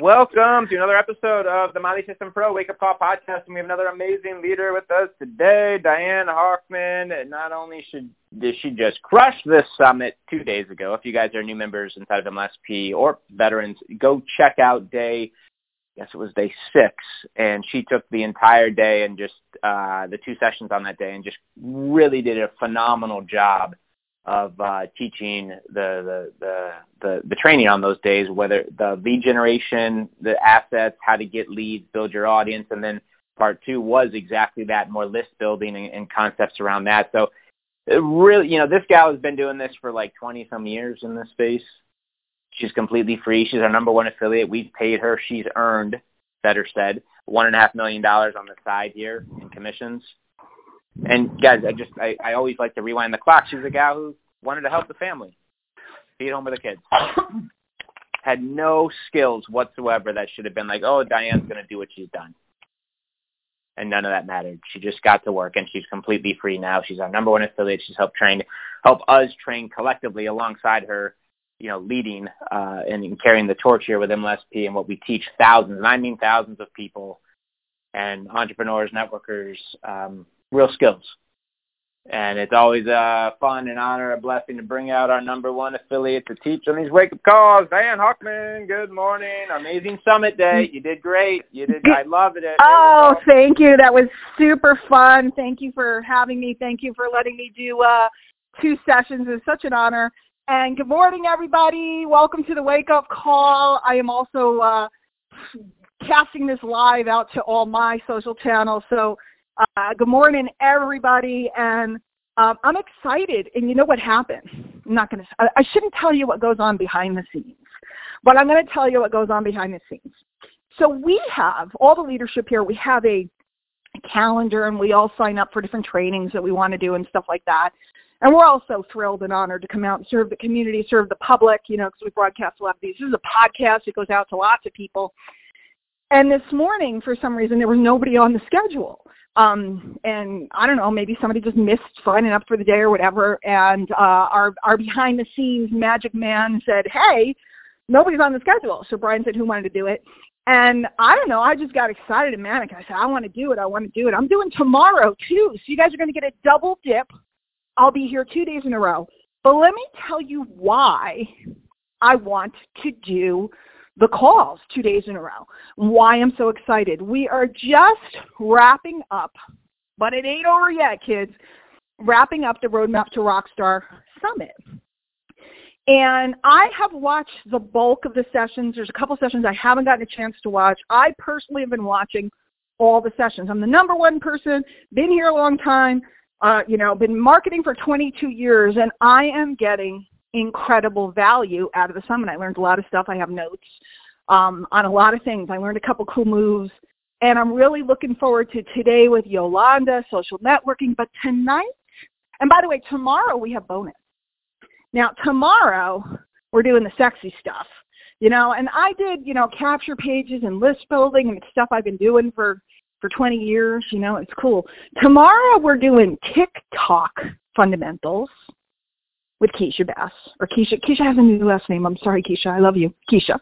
Welcome to another episode of the Lead System Pro Wake Up Call podcast, and we have another amazing leader with us today, Diane Hochman. And not only should did she just crush this summit two days ago. If you guys are new members inside of MLSP or veterans, go check out day. I guess it was day six, and she took the entire day and just uh, the two sessions on that day, and just really did a phenomenal job of uh, teaching the, the, the, the, training on those days, whether the lead generation, the assets, how to get leads, build your audience, and then part two was exactly that, more list building and, and concepts around that. So really, you know, this gal has been doing this for like 20 some years in this space. She's completely free. She's our number one affiliate. We've paid her. She's earned, better said, one and a half million dollars on the side here in commissions. And guys, I just I, I always like to rewind the clock. She's a gal who wanted to help the family, be at home with the kids. Had no skills whatsoever that should have been like, oh, Diane's going to do what she's done. And none of that mattered. She just got to work, and she's completely free now. She's our number one affiliate. She's helped train, help us train collectively alongside her, you know, leading uh, and carrying the torch here with MLSP and what we teach thousands, and I mean thousands of people and entrepreneurs, networkers, um, real skills. And it's always a fun and honor, a blessing to bring out our number one affiliate to teach on these wake up calls. Dan Hochman, good morning. Amazing summit day. You did great. You did. I loved it. Oh, thank you. That was super fun. Thank you for having me. Thank you for letting me do uh, two sessions. It's such an honor. And good morning, everybody. Welcome to the wake up call. I am also uh, casting this live out to all my social channels. So uh, good morning, everybody, and um, I'm excited. And you know what happened? I'm not going to. I shouldn't tell you what goes on behind the scenes, but I'm going to tell you what goes on behind the scenes. So we have all the leadership here. We have a, calendar, and we all sign up for different trainings that we want to do and stuff like that. And we're also thrilled and honored to come out and serve the community, serve the public, you know, because we broadcast a lot of these. This is a podcast. It goes out to lots of people. And this morning, for some reason, there was nobody on the schedule. Um, and I don't know, maybe somebody just missed signing up for the day or whatever. And uh, our our behind the scenes magic man said, "Hey, nobody's on the schedule." So Brian said, "Who wanted to do it?" And I don't know, I just got excited and manic. I said, "I want to do it. I want to do it. I'm doing tomorrow too. So you guys are going to get a double dip. I'll be here two days in a row. But let me tell you why I want to do the calls two days in a row. Why I'm so excited. We are just wrapping up, but it ain't over yet, kids, wrapping up the Roadmap to Rockstar Summit. And I have watched the bulk of the sessions. There's a couple sessions I haven't gotten a chance to watch. I personally have been watching all the sessions. I'm the number one person, been here a long time, uh, you know, been marketing for 22 years, and I am getting incredible value out of the summit. I learned a lot of stuff. I have notes um, on a lot of things. I learned a couple cool moves. And I'm really looking forward to today with Yolanda, social networking. But tonight, and by the way, tomorrow we have bonus. Now, tomorrow we're doing the sexy stuff. You know, and I did, you know, capture pages and list building and stuff I've been doing for for 20 years, you know, it's cool. Tomorrow we're doing TikTok fundamentals with Keisha Bass or Keisha. Keisha has a new last name. I'm sorry, Keisha. I love you, Keisha.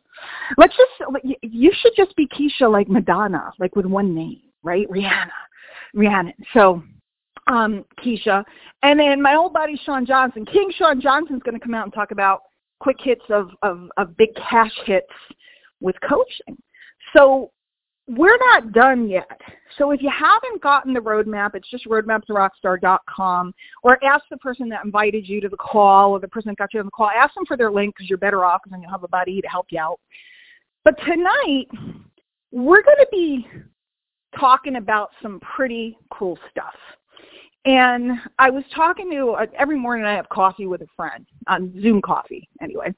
Let's just. You should just be Keisha, like Madonna, like with one name, right? Rihanna, Rihanna. So, um, Keisha, and then my old buddy Sean Johnson, King Sean Johnson's going to come out and talk about quick hits of of, of big cash hits with coaching. So we're not done yet. So if you haven't gotten the roadmap, it's just roadmaptorockstar.com or ask the person that invited you to the call or the person that got you on the call. Ask them for their link because you're better off because then you'll have a buddy to help you out. But tonight, we're going to be talking about some pretty cool stuff. And I was talking to, uh, every morning I have coffee with a friend on Zoom coffee anyway.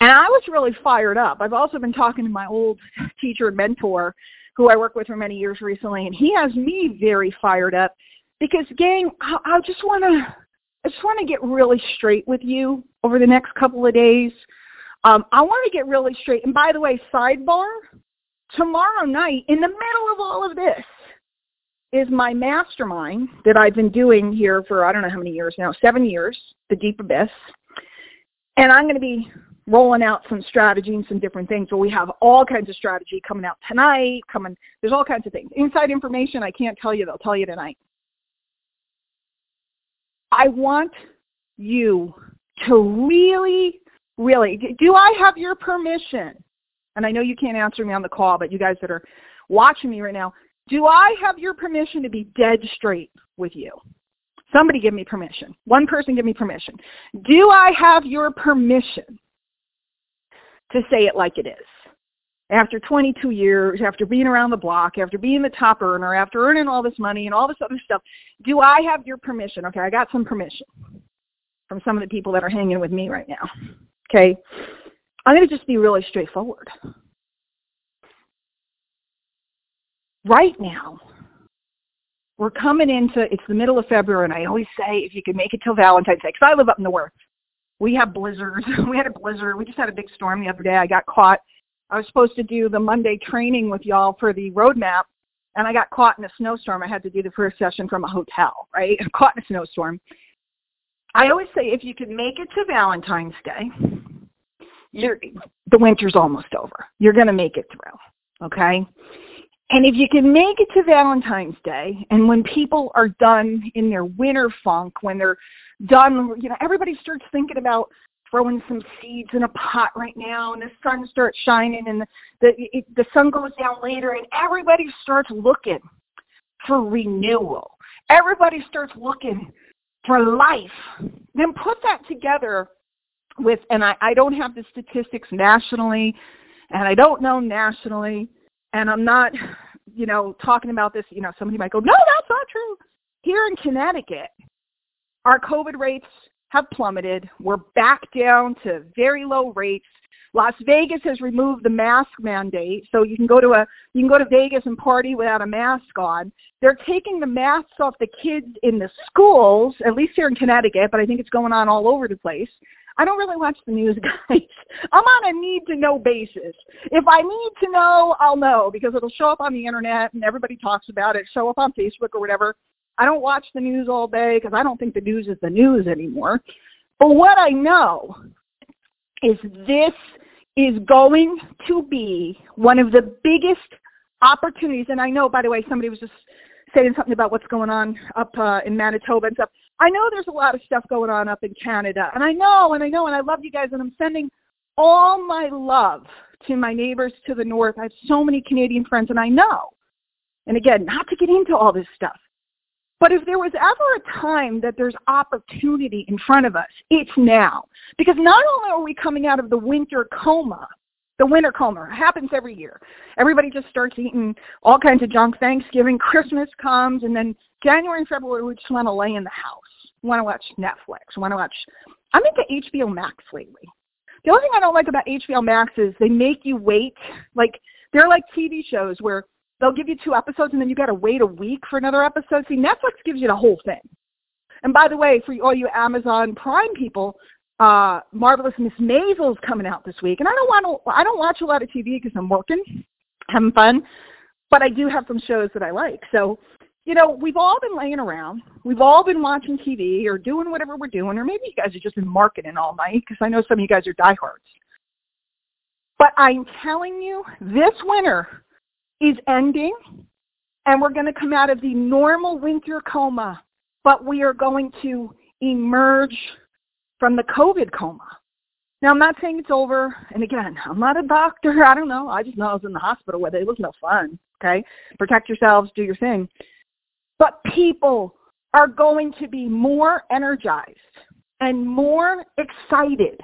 And I was really fired up. I've also been talking to my old teacher and mentor who I worked with for many years recently, and he has me very fired up Because gang, I, I just want to, I just want to get really straight with you over the next couple of days. Um, I want to get really straight. And by the way, sidebar, tomorrow night, in the middle of all of this, is my mastermind that I've been doing here for I don't know how many years now, seven years, the Deep Abyss. And I'm going to be rolling out some strategy and some different things. But we have all kinds of strategy coming out tonight, coming, there's all kinds of things. Inside information, I can't tell you, they'll tell you tonight. I want you to really, really, do I have your permission? And I know you can't answer me on the call, but you guys that are watching me right now, do I have your permission to be dead straight with you? Somebody give me permission. One person give me permission. Do I have your permission to say it like it is? After 22 years, after being around the block, after being the top earner, after earning all this money and all this other stuff, do I have your permission? Okay, I got some permission from some of the people that are hanging with me right now. Okay, I'm going to just be really straightforward. Right now, we're coming into, it's the middle of February, and I always say if you can make it till Valentine's Day, because I live up north. We have blizzards. we had a blizzard. We just had a big storm the other day. I got caught. I was supposed to do the Monday training with y'all for the roadmap, and I got caught in a snowstorm. I had to do the first session from a hotel, right? caught in a snowstorm. I always say if you can make it to Valentine's Day, you're, the winter's almost over. You're going to make it through, okay? And if you can make it to Valentine's Day, and when people are done in their winter funk, when they're done, you know, everybody starts thinking about throwing some seeds in a pot right now, and the sun starts shining, and the the, it, the sun goes down later, and everybody starts looking for renewal. Everybody starts looking for life. Then put that together with, and I, I don't have the statistics nationally, and I don't know nationally, and I'm not, you know, talking about this, you know, somebody might go, no, that's not true. Here in Connecticut, our COVID rates have plummeted. We're back down to very low rates. Las Vegas has removed the mask mandate, so you can go to a you can go to Vegas and party without a mask on. They're taking the masks off the kids in the schools, at least here in Connecticut, but I think it's going on all over the place. I don't really watch the news, guys. I'm on a need to know basis. If I need to know, I'll know because it'll show up on the internet and everybody talks about it, show up on Facebook or whatever. I don't watch the news all day because I don't think the news is the news anymore. But what I know is this is going to be one of the biggest opportunities. And I know, by the way, somebody was just saying something about what's going on up uh, in Manitoba and stuff. I know there's a lot of stuff going on up in Canada, and I know, and I know, and I love you guys, and I'm sending all my love to my neighbors to the north. I have so many Canadian friends, and I know. And again, not to get into all this stuff, but if there was ever a time that there's opportunity in front of us, it's now. Because not only are we coming out of the winter coma, the winter coma happens every year. Everybody just starts eating all kinds of junk. Thanksgiving, Christmas comes, and then January and February we just want to lay in the house. Want to watch Netflix. Want to watch. I'm into HBO Max lately. The only thing I don't like about HBO Max is they make you wait. Like they're like TV shows where they'll give you two episodes and then you got to wait a week for another episode. See, Netflix gives you the whole thing. And by the way, for all you Amazon Prime people, uh, Marvelous Miss Maisel's coming out this week. And I don't want to, I don't watch a lot of TV because I'm working, having fun, but I do have some shows that I like. So, you know, we've all been laying around. We've all been watching TV or doing whatever we're doing, or maybe you guys are just in marketing all night because I know some of you guys are diehards. But I'm telling you, this winter, is ending and we're going to come out of the normal winter coma, but we are going to emerge from the COVID coma. Now, I'm not saying it's over. And again, I'm not a doctor. I don't know. I just know I was in the hospital with it. It was no fun. Okay? Protect yourselves. Do your thing. But people are going to be more energized and more excited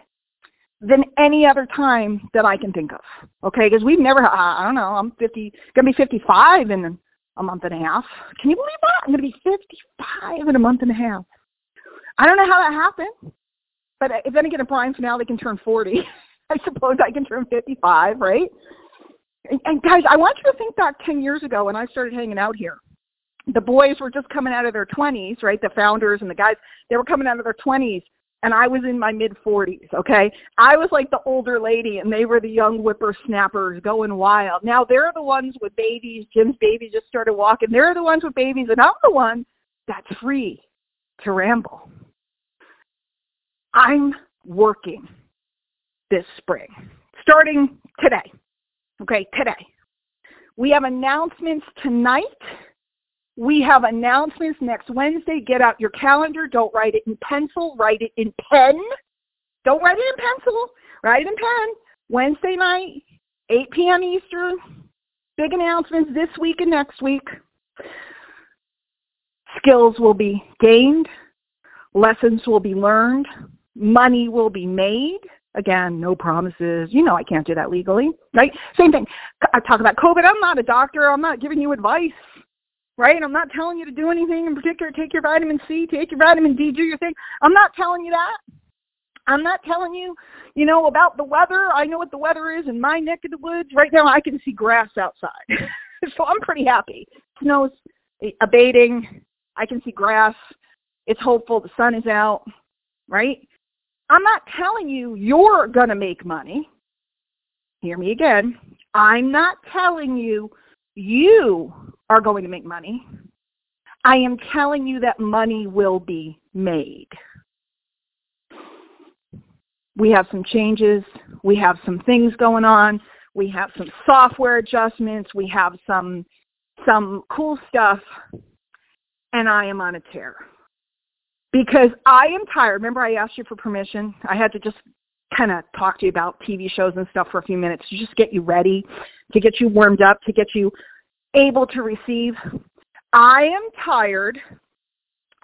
than any other time that I can think of. Okay, because we've never. I don't know. I'm 50, gonna be 55 in a month and a half. Can you believe that? I'm gonna be 55 in a month and a half. I don't know how that happened, but if then again, Brian they can turn 40. I suppose I can turn 55, right? And, and guys, I want you to think back 10 years ago when I started hanging out here. The boys were just coming out of their 20s, right? The founders and the guys, they were coming out of their 20s and I was in my mid 40s, okay? I was like the older lady and they were the young whippersnappers going wild. Now they're the ones with babies. Jim's baby just started walking. They're the ones with babies and I'm the one that's free to ramble. I'm working this spring, starting today. Okay, today. We have announcements tonight we have announcements next Wednesday. Get out your calendar. Don't write it in pencil. Write it in pen. Don't write it in pencil. Write it in pen. Wednesday night, 8 p.m. Eastern. Big announcements this week and next week. Skills will be gained. Lessons will be learned. Money will be made. Again, no promises. You know I can't do that legally, right? Same thing. I talk about COVID. I'm not a doctor. I'm not giving you advice right? And I'm not telling you to do anything in particular. Take your vitamin C, take your vitamin D, do your thing. I'm not telling you that. I'm not telling you, you know, about the weather. I know what the weather is in my neck of the woods. Right now I can see grass outside. so I'm pretty happy. Snow's abating. I can see grass. It's hopeful. The sun is out, right? I'm not telling you you're going to make money. Hear me again. I'm not telling you you are going to make money. I am telling you that money will be made. We have some changes. We have some things going on. We have some software adjustments. We have some some cool stuff. And I am on a tear. Because I am tired. Remember I asked you for permission? I had to just kind of talk to you about TV shows and stuff for a few minutes to just get you ready, to get you warmed up, to get you able to receive. I am tired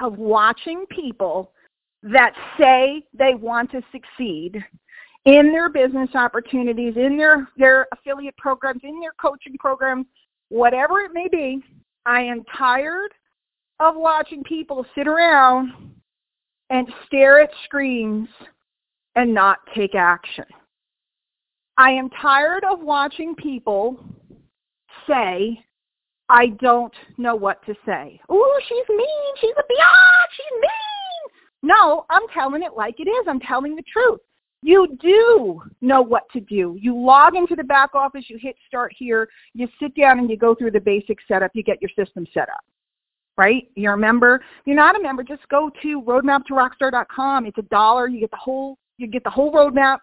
of watching people that say they want to succeed in their business opportunities, in their, their affiliate programs, in their coaching programs, whatever it may be. I am tired of watching people sit around and stare at screens and not take action. I am tired of watching people say I don't know what to say. Oh, she's mean. She's a biatch. She's mean. No, I'm telling it like it is. I'm telling the truth. You do know what to do. You log into the back office, you hit start here, you sit down and you go through the basic setup, you get your system set up. Right? You're a member. You're not a member, just go to roadmaptorockstar.com. It's a dollar. You get the whole you get the whole roadmap,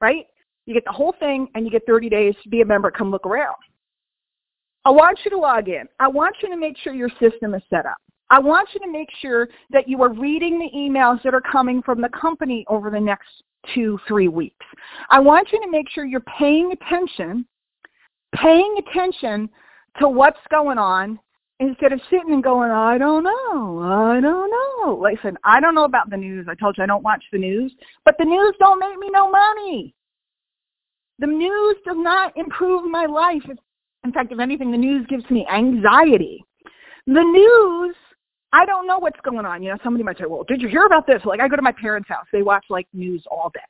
right? You get the whole thing and you get 30 days to be a member. Come look around. I want you to log in. I want you to make sure your system is set up. I want you to make sure that you are reading the emails that are coming from the company over the next two, three weeks. I want you to make sure you're paying attention, paying attention to what's going on instead of sitting and going, I don't know, I don't know. Listen, I don't know about the news. I told you I don't watch the news, but the news don't make me no money. The news does not improve my life. If in fact, if anything, the news gives me anxiety. The news, I don't know what's going on. You know, somebody might say, well, did you hear about this? Like, I go to my parents' house. They watch, like, news all day.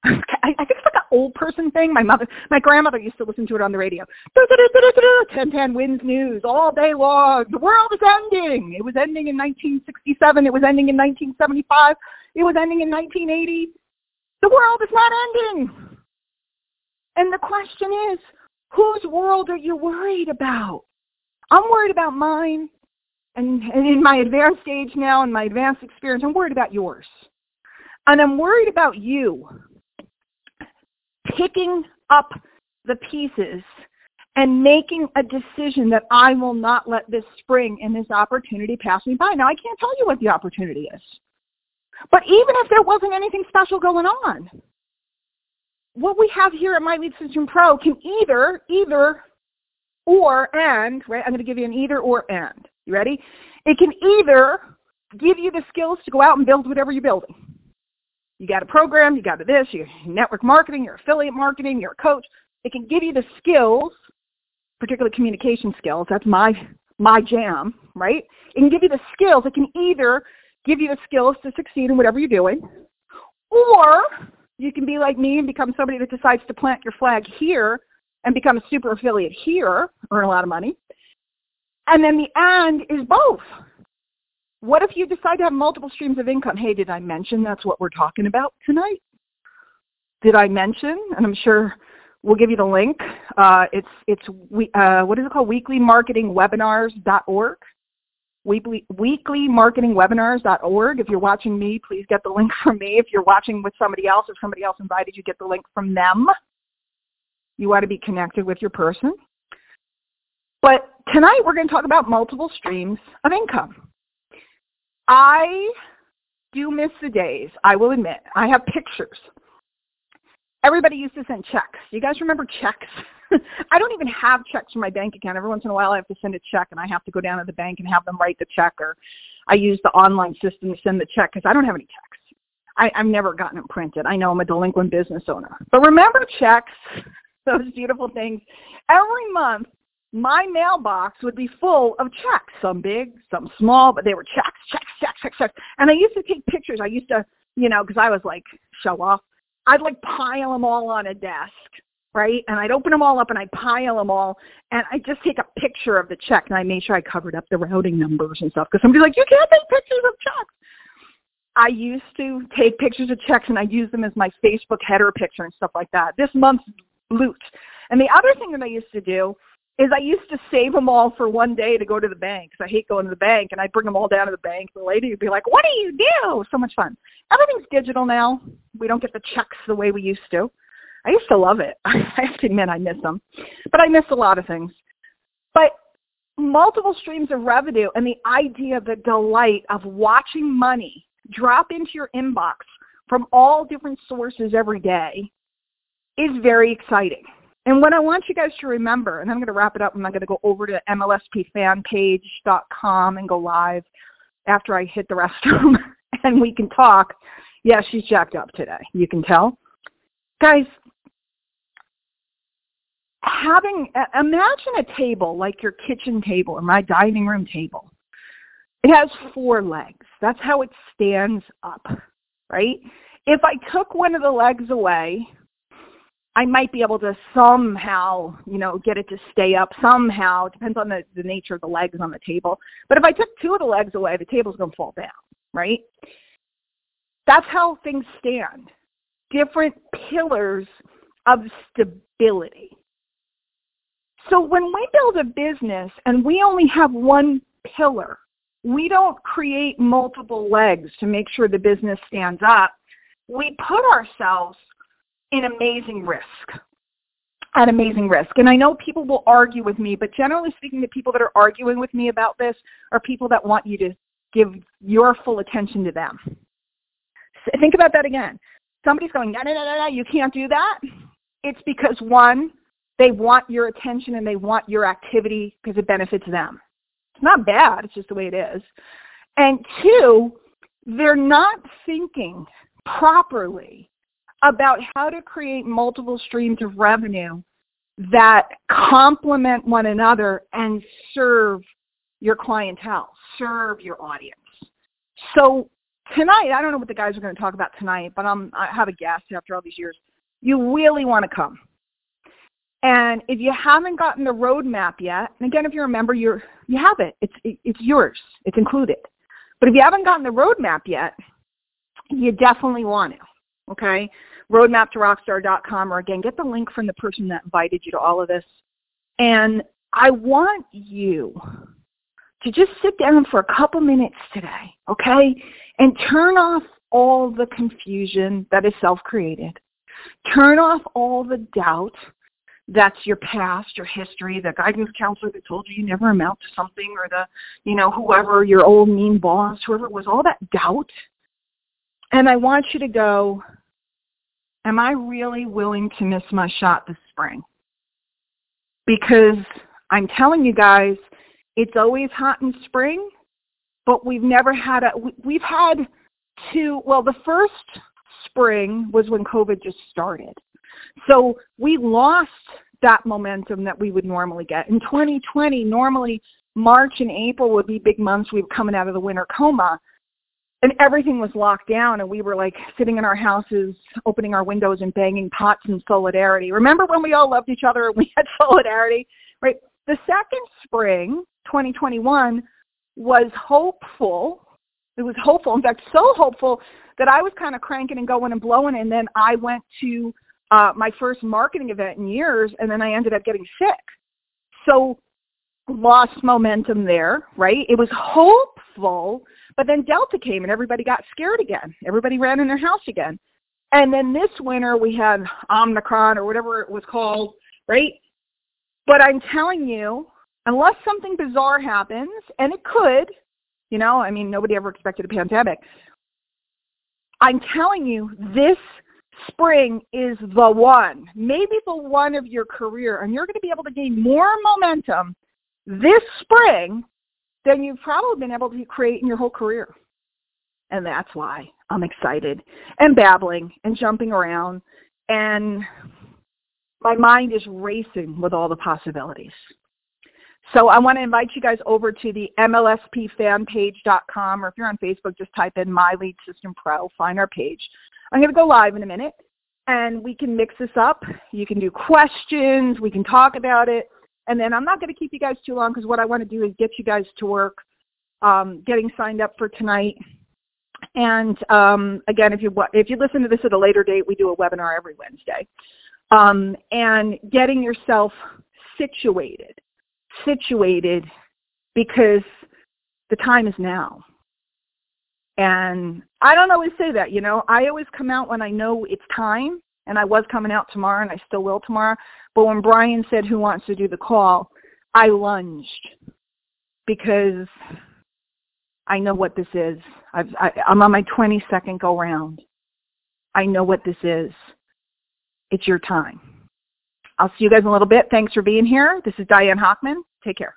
I, I think it's like an old person thing. My mother, my grandmother used to listen to it on the radio. 1010 wins news all day long. The world is ending. It was ending in 1967. It was ending in 1975. It was ending in 1980. The world is not ending. And the question is, Whose world are you worried about? I'm worried about mine. And, and in my advanced age now, and my advanced experience, I'm worried about yours. And I'm worried about you picking up the pieces and making a decision that I will not let this spring and this opportunity pass me by. Now, I can't tell you what the opportunity is. But even if there wasn't anything special going on, what we have here at My Lead System Pro can either, either, or, and, right? I'm going to give you an either or and. You ready? It can either give you the skills to go out and build whatever you're building. You got a program, you got a this, you network marketing, your affiliate marketing, you're a coach. It can give you the skills, particularly communication skills. That's my my jam, right? It can give you the skills. It can either give you the skills to succeed in whatever you're doing, or you can be like me and become somebody that decides to plant your flag here and become a super affiliate here, earn a lot of money. And then the and is both. What if you decide to have multiple streams of income? Hey, did I mention that's what we're talking about tonight? Did I mention? And I'm sure we'll give you the link. Uh, it's it's we uh, what is it called? Weeklymarketingwebinars.org. Weekly weeklymarketingwebinars.org. If you're watching me, please get the link from me. If you're watching with somebody else, if somebody else invited you, get the link from them. You want to be connected with your person. But tonight we're going to talk about multiple streams of income. I do miss the days, I will admit. I have pictures. Everybody used to send checks. You guys remember checks? I don't even have checks from my bank account. Every once in a while I have to send a check and I have to go down to the bank and have them write the check or I use the online system to send the check because I don't have any checks. I, I've never gotten them printed. I know I'm a delinquent business owner. But remember checks, those beautiful things. Every month my mailbox would be full of checks, some big, some small, but they were checks, checks, checks, checks, checks. And I used to take pictures. I used to, you know, because I was like, show off. I'd like pile them all on a desk, right? And I'd open them all up and I'd pile them all. And I'd just take a picture of the check and I made sure I covered up the routing numbers and stuff because somebody's like, you can't take pictures of checks. I used to take pictures of checks and I'd use them as my Facebook header picture and stuff like that. This month's loot. And the other thing that I used to do is I used to save them all for one day to go to the bank because I hate going to the bank, and I'd bring them all down to the bank. The lady would be like, "What do you do?" So much fun. Everything's digital now. We don't get the checks the way we used to. I used to love it. I have to admit I miss them, but I miss a lot of things. But multiple streams of revenue and the idea, the delight of watching money drop into your inbox from all different sources every day is very exciting. And what I want you guys to remember, and I'm going to wrap it up, and I'm not going to go over to MLSPfanpage.com and go live after I hit the restroom and we can talk. Yeah, she's jacked up today. You can tell. Guys, having, imagine a table like your kitchen table or my dining room table. It has four legs. That's how it stands up, right? If I took one of the legs away, I might be able to somehow, you know, get it to stay up somehow. It depends on the, the nature of the legs on the table. But if I took two of the legs away, the table's going to fall down, right? That's how things stand. Different pillars of stability. So when we build a business and we only have one pillar, we don't create multiple legs to make sure the business stands up. We put ourselves in amazing risk at amazing risk. And I know people will argue with me, but generally speaking, the people that are arguing with me about this are people that want you to give your full attention to them. Think about that again. Somebody's going, no, no, no, no, no, you can't do that. It's because one, they want your attention and they want your activity because it benefits them. It's not bad, it's just the way it is. And two, they're not thinking properly about how to create multiple streams of revenue that complement one another and serve your clientele, serve your audience. So tonight, I don't know what the guys are going to talk about tonight, but I'm, I have a guest after all these years. You really want to come. And if you haven't gotten the roadmap yet, and again, if you remember, you're, you have it. It's, it, it's yours. It's included. But if you haven't gotten the roadmap yet, you definitely want to okay? Roadmap to rockstar.com or again, get the link from the person that invited you to all of this. And I want you to just sit down for a couple minutes today, okay? And turn off all the confusion that is self-created. Turn off all the doubt that's your past, your history, the guidance counselor that told you you never amount to something or the, you know, whoever, your old mean boss, whoever it was, all that doubt. And I want you to go, am I really willing to miss my shot this spring? Because I'm telling you guys, it's always hot in spring, but we've never had a, we've had two, well, the first spring was when COVID just started. So we lost that momentum that we would normally get. In 2020, normally March and April would be big months. We were coming out of the winter coma and everything was locked down and we were like sitting in our houses opening our windows and banging pots in solidarity remember when we all loved each other and we had solidarity right the second spring 2021 was hopeful. It was hopeful. In fact, so hopeful that I was kind of cranking and going and blowing. And then I went to uh, my first marketing event in years, and then I ended up getting sick. So lost momentum there, right? It was hopeful, but then Delta came and everybody got scared again. Everybody ran in their house again. And then this winter we had Omicron or whatever it was called, right? But I'm telling you, unless something bizarre happens, and it could, you know, I mean, nobody ever expected a pandemic. I'm telling you, this spring is the one, maybe the one of your career, and you're going to be able to gain more momentum this spring than you've probably been able to create in your whole career. And that's why I'm excited and babbling and jumping around and my mind is racing with all the possibilities. So I want to invite you guys over to the MLSPfanpage.com or if you're on Facebook, just type in My Lead System Pro, find our page. I'm going to go live in a minute and we can mix this up. You can do questions, we can talk about it. And then I'm not going to keep you guys too long because what I want to do is get you guys to work um, getting signed up for tonight. And um, again, if you if you listen to this at a later date, we do a webinar every Wednesday. Um, and getting yourself situated, situated because the time is now. And I don't always say that, you know. I always come out when I know it's time, and I was coming out tomorrow, and I still will tomorrow. But when Brian said, who wants to do the call, I lunged because I know what this is. I've, I, I'm on my 22nd go round. I know what this is. It's your time. I'll see you guys in a little bit. Thanks for being here. This is Diane Hochman. Take care.